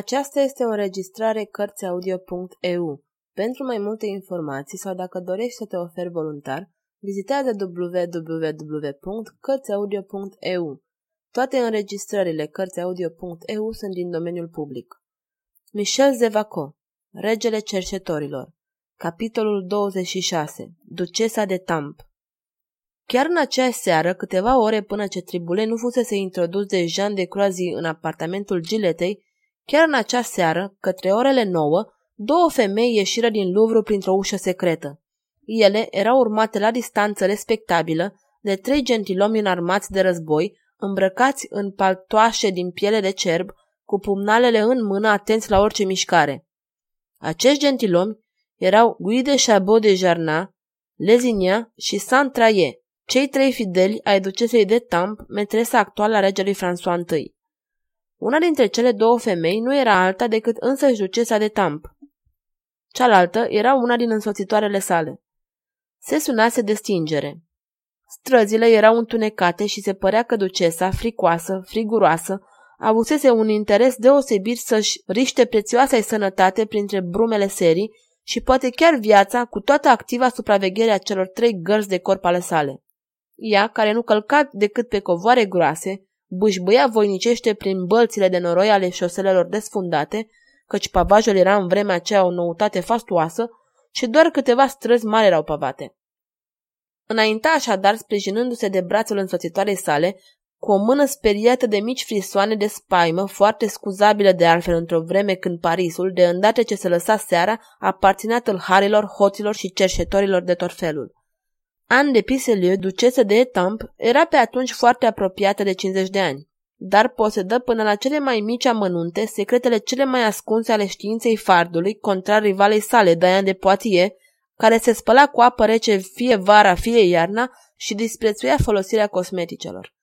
Aceasta este o înregistrare Cărțiaudio.eu. Pentru mai multe informații sau dacă dorești să te oferi voluntar, vizitează www.cărțiaudio.eu. Toate înregistrările Cărțiaudio.eu sunt din domeniul public. Michel Zevaco Regele cercetorilor Capitolul 26 Ducesa de Tamp Chiar în acea seară, câteva ore până ce Tribule nu fusese introdus de Jean de Croazy în apartamentul Giletei, Chiar în acea seară, către orele nouă, două femei ieșiră din Louvre printr-o ușă secretă. Ele erau urmate la distanță respectabilă de trei gentilomi înarmați de război, îmbrăcați în paltoașe din piele de cerb, cu pumnalele în mână atenți la orice mișcare. Acești gentilomi erau Guy de Chabot de Jarna, Lezinia și Saint-Traie, cei trei fideli ai ducesei de Tamp, metresa actuală a regelui François I. Una dintre cele două femei nu era alta decât însăși ducesa de Tamp. Cealaltă era una din însoțitoarele sale. Se sunase de stingere. Străzile erau întunecate și se părea că ducesa, fricoasă, friguroasă, avusese un interes deosebit să-și riște prețioasa sănătate printre brumele serii și poate chiar viața cu toată activa supraveghere a celor trei gărzi de corp ale sale. Ea, care nu călca decât pe covoare groase, Bușbâia voinicește prin bălțile de noroi ale șoselelor desfundate, căci pavajul era în vremea aceea o noutate fastuoasă și doar câteva străzi mari erau pavate. Înainta așadar, sprijinându-se de brațul însoțitoarei sale, cu o mână speriată de mici frisoane de spaimă, foarte scuzabile de altfel într-o vreme când Parisul, de îndată ce se lăsa seara, aparținea tâlharilor, hoților și cerșetorilor de tot felul. Anne de Piselieu, ducesă de Etamp, era pe atunci foarte apropiată de 50 de ani, dar posedă până la cele mai mici amănunte secretele cele mai ascunse ale științei fardului, contrar rivalei sale, Diane de Poitiers, care se spăla cu apă rece fie vara, fie iarna și disprețuia folosirea cosmeticelor.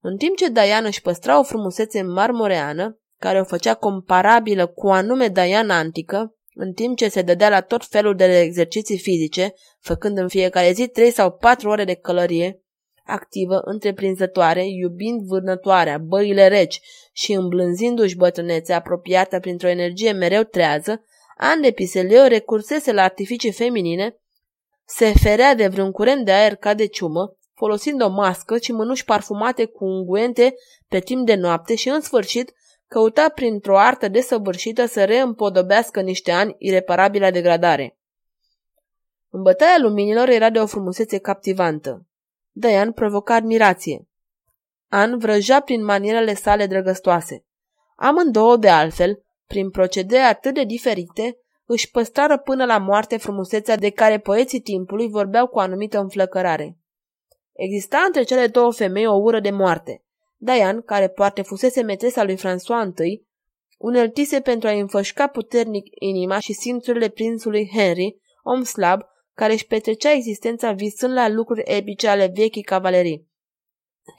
În timp ce Diana își păstra o frumusețe marmoreană, care o făcea comparabilă cu anume Diana antică, în timp ce se dădea la tot felul de exerciții fizice, făcând în fiecare zi trei sau patru ore de călărie, activă, întreprinzătoare, iubind vânătoarea, băile reci și îmblânzindu-și bătrânețea apropiată printr-o energie mereu trează, An de Piseleu recursese la artificii feminine, se ferea de vreun curent de aer ca de ciumă, folosind o mască și mânuși parfumate cu unguente pe timp de noapte și, în sfârșit, căuta printr-o artă desăvârșită să reîmpodobească niște ani ireparabile degradare. În bătaia luminilor era de o frumusețe captivantă. Diane provoca admirație. An vrăja prin manierele sale drăgăstoase. Amândouă, de altfel, prin procedee atât de diferite, își păstrară până la moarte frumusețea de care poeții timpului vorbeau cu anumită înflăcărare. Exista între cele două femei o ură de moarte. Diane, care poate fusese metresa lui François I, uneltise pentru a înfășca puternic inima și simțurile prințului Henry, om slab, care își petrecea existența visând la lucruri epice ale vechii cavalerii.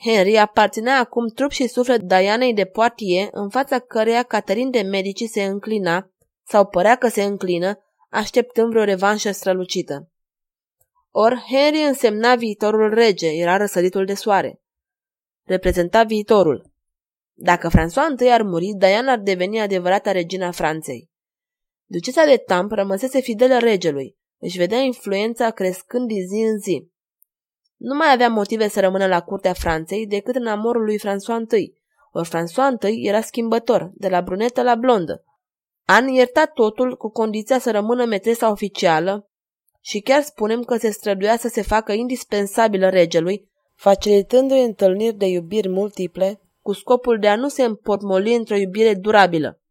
Henry aparținea acum trup și suflet Dianei de Poitiers, în fața căreia Caterin de Medici se înclina, sau părea că se înclină, așteptând vreo revanșă strălucită. Or, Henry însemna viitorul rege, era răsăritul de soare reprezenta viitorul. Dacă François I ar muri, Diana ar deveni adevărata regina Franței. Ducesa de Tamp rămăsese fidelă regelui, își vedea influența crescând din zi în zi. Nu mai avea motive să rămână la curtea Franței decât în amorul lui François I, ori François I era schimbător, de la brunetă la blondă. An ierta totul cu condiția să rămână metresa oficială și chiar spunem că se străduia să se facă indispensabilă regelui facilitându-i întâlniri de iubiri multiple, cu scopul de a nu se împotmoli într-o iubire durabilă.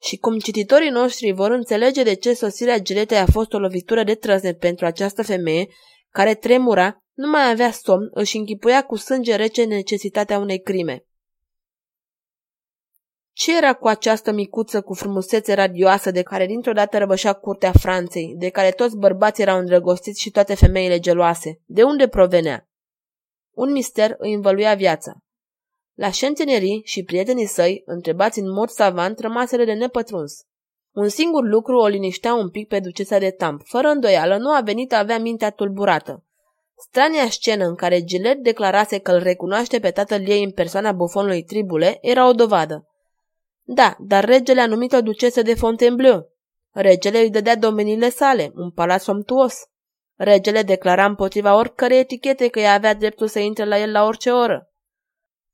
Și cum cititorii noștri vor înțelege de ce sosirea Giletei a fost o lovitură de trăznet pentru această femeie, care tremura, nu mai avea somn, își închipuia cu sânge rece necesitatea unei crime. Ce era cu această micuță cu frumusețe radioasă de care dintr-o dată răbășea curtea Franței, de care toți bărbații erau îndrăgostiți și toate femeile geloase? De unde provenea? Un mister îi învăluia viața. La șentenerii și prietenii săi, întrebați în mod savant, rămaseră de nepătruns. Un singur lucru o liniștea un pic pe ducesa de Tamp. Fără îndoială, nu a venit avea mintea tulburată. Strania scenă în care Gilet declarase că îl recunoaște pe tatăl ei în persoana bufonului Tribule era o dovadă. Da, dar regele a numit-o ducesă de Fontainebleau. Regele îi dădea domeniile sale, un palat somptuos. Regele declara împotriva oricărei etichete că ea avea dreptul să intre la el la orice oră.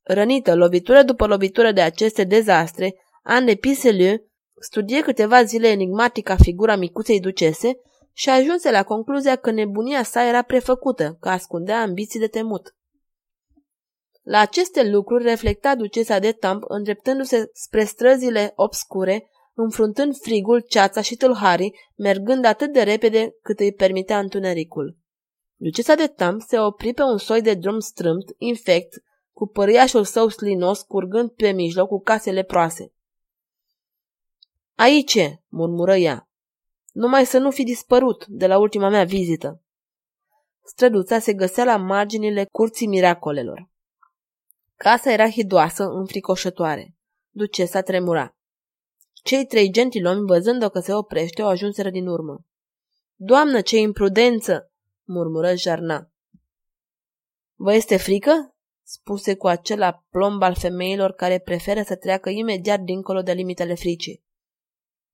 Rănită, lovitură după lovitură de aceste dezastre, Anne Piselieu studie câteva zile enigmatica figura micuței ducese și ajunse la concluzia că nebunia sa era prefăcută, că ascundea ambiții de temut. La aceste lucruri reflecta ducesa de Tamp îndreptându-se spre străzile obscure, înfruntând frigul, ceața și tâlharii, mergând atât de repede cât îi permitea întunericul. Ducesa de Tamp se opri pe un soi de drum strâmt, infect, cu păriașul său slinos curgând pe mijloc cu casele proase. Aici, murmură ea. Numai să nu fi dispărut de la ultima mea vizită. Străduța se găsea la marginile curții miracolelor. Casa era hidoasă, înfricoșătoare. Ducesa tremura. Cei trei gentilomi, văzând-o că se oprește, o ajunseră din urmă. Doamnă, ce imprudență! murmură Jarna. Vă este frică? spuse cu acela plomb al femeilor care preferă să treacă imediat dincolo de limitele fricii.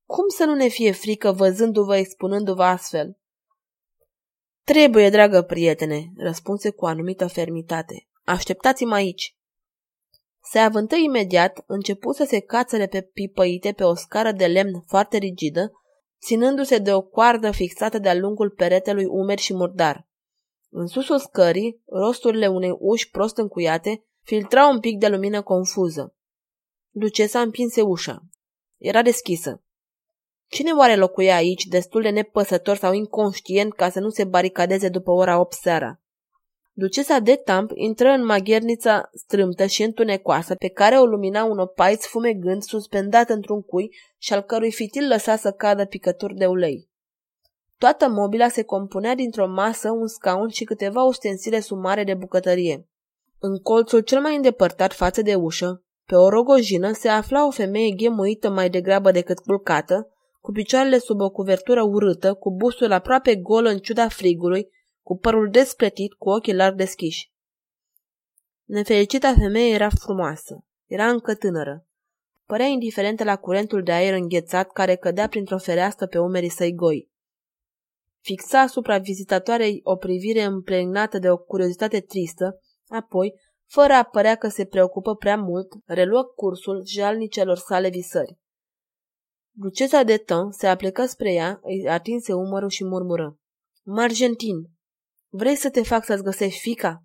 Cum să nu ne fie frică văzându-vă expunându-vă astfel? Trebuie, dragă prietene, răspunse cu anumită fermitate. Așteptați-mă aici. Se avântă imediat, începu să se cațăre pe pipăite pe o scară de lemn foarte rigidă, ținându-se de o coardă fixată de-a lungul peretelui umer și murdar. În susul scării, rosturile unei uși prost încuiate filtrau un pic de lumină confuză. Ducesa împinse ușa. Era deschisă. Cine oare locuia aici, destul de nepăsător sau inconștient ca să nu se baricadeze după ora 8 seara? Ducesa de Tamp intră în maghernița strâmtă și întunecoasă pe care o lumina un opaiț fumegând suspendat într-un cui și al cărui fitil lăsa să cadă picături de ulei. Toată mobila se compunea dintr-o masă, un scaun și câteva ustensile sumare de bucătărie. În colțul cel mai îndepărtat față de ușă, pe o rogojină, se afla o femeie ghemuită mai degrabă decât culcată, cu picioarele sub o cuvertură urâtă, cu bustul aproape gol în ciuda frigului, cu părul despletit, cu ochii larg deschiși. Nefericita femeie era frumoasă. Era încă tânără. Părea indiferentă la curentul de aer înghețat care cădea printr-o fereastră pe umerii săi goi. Fixa asupra vizitatoarei o privire împregnată de o curiozitate tristă, apoi, fără a părea că se preocupă prea mult, reluă cursul jalnicelor sale visări. Ducesa de Tan se aplecă spre ea, îi atinse umărul și murmură. Margentin, vrei să te fac să-ți găsești fica?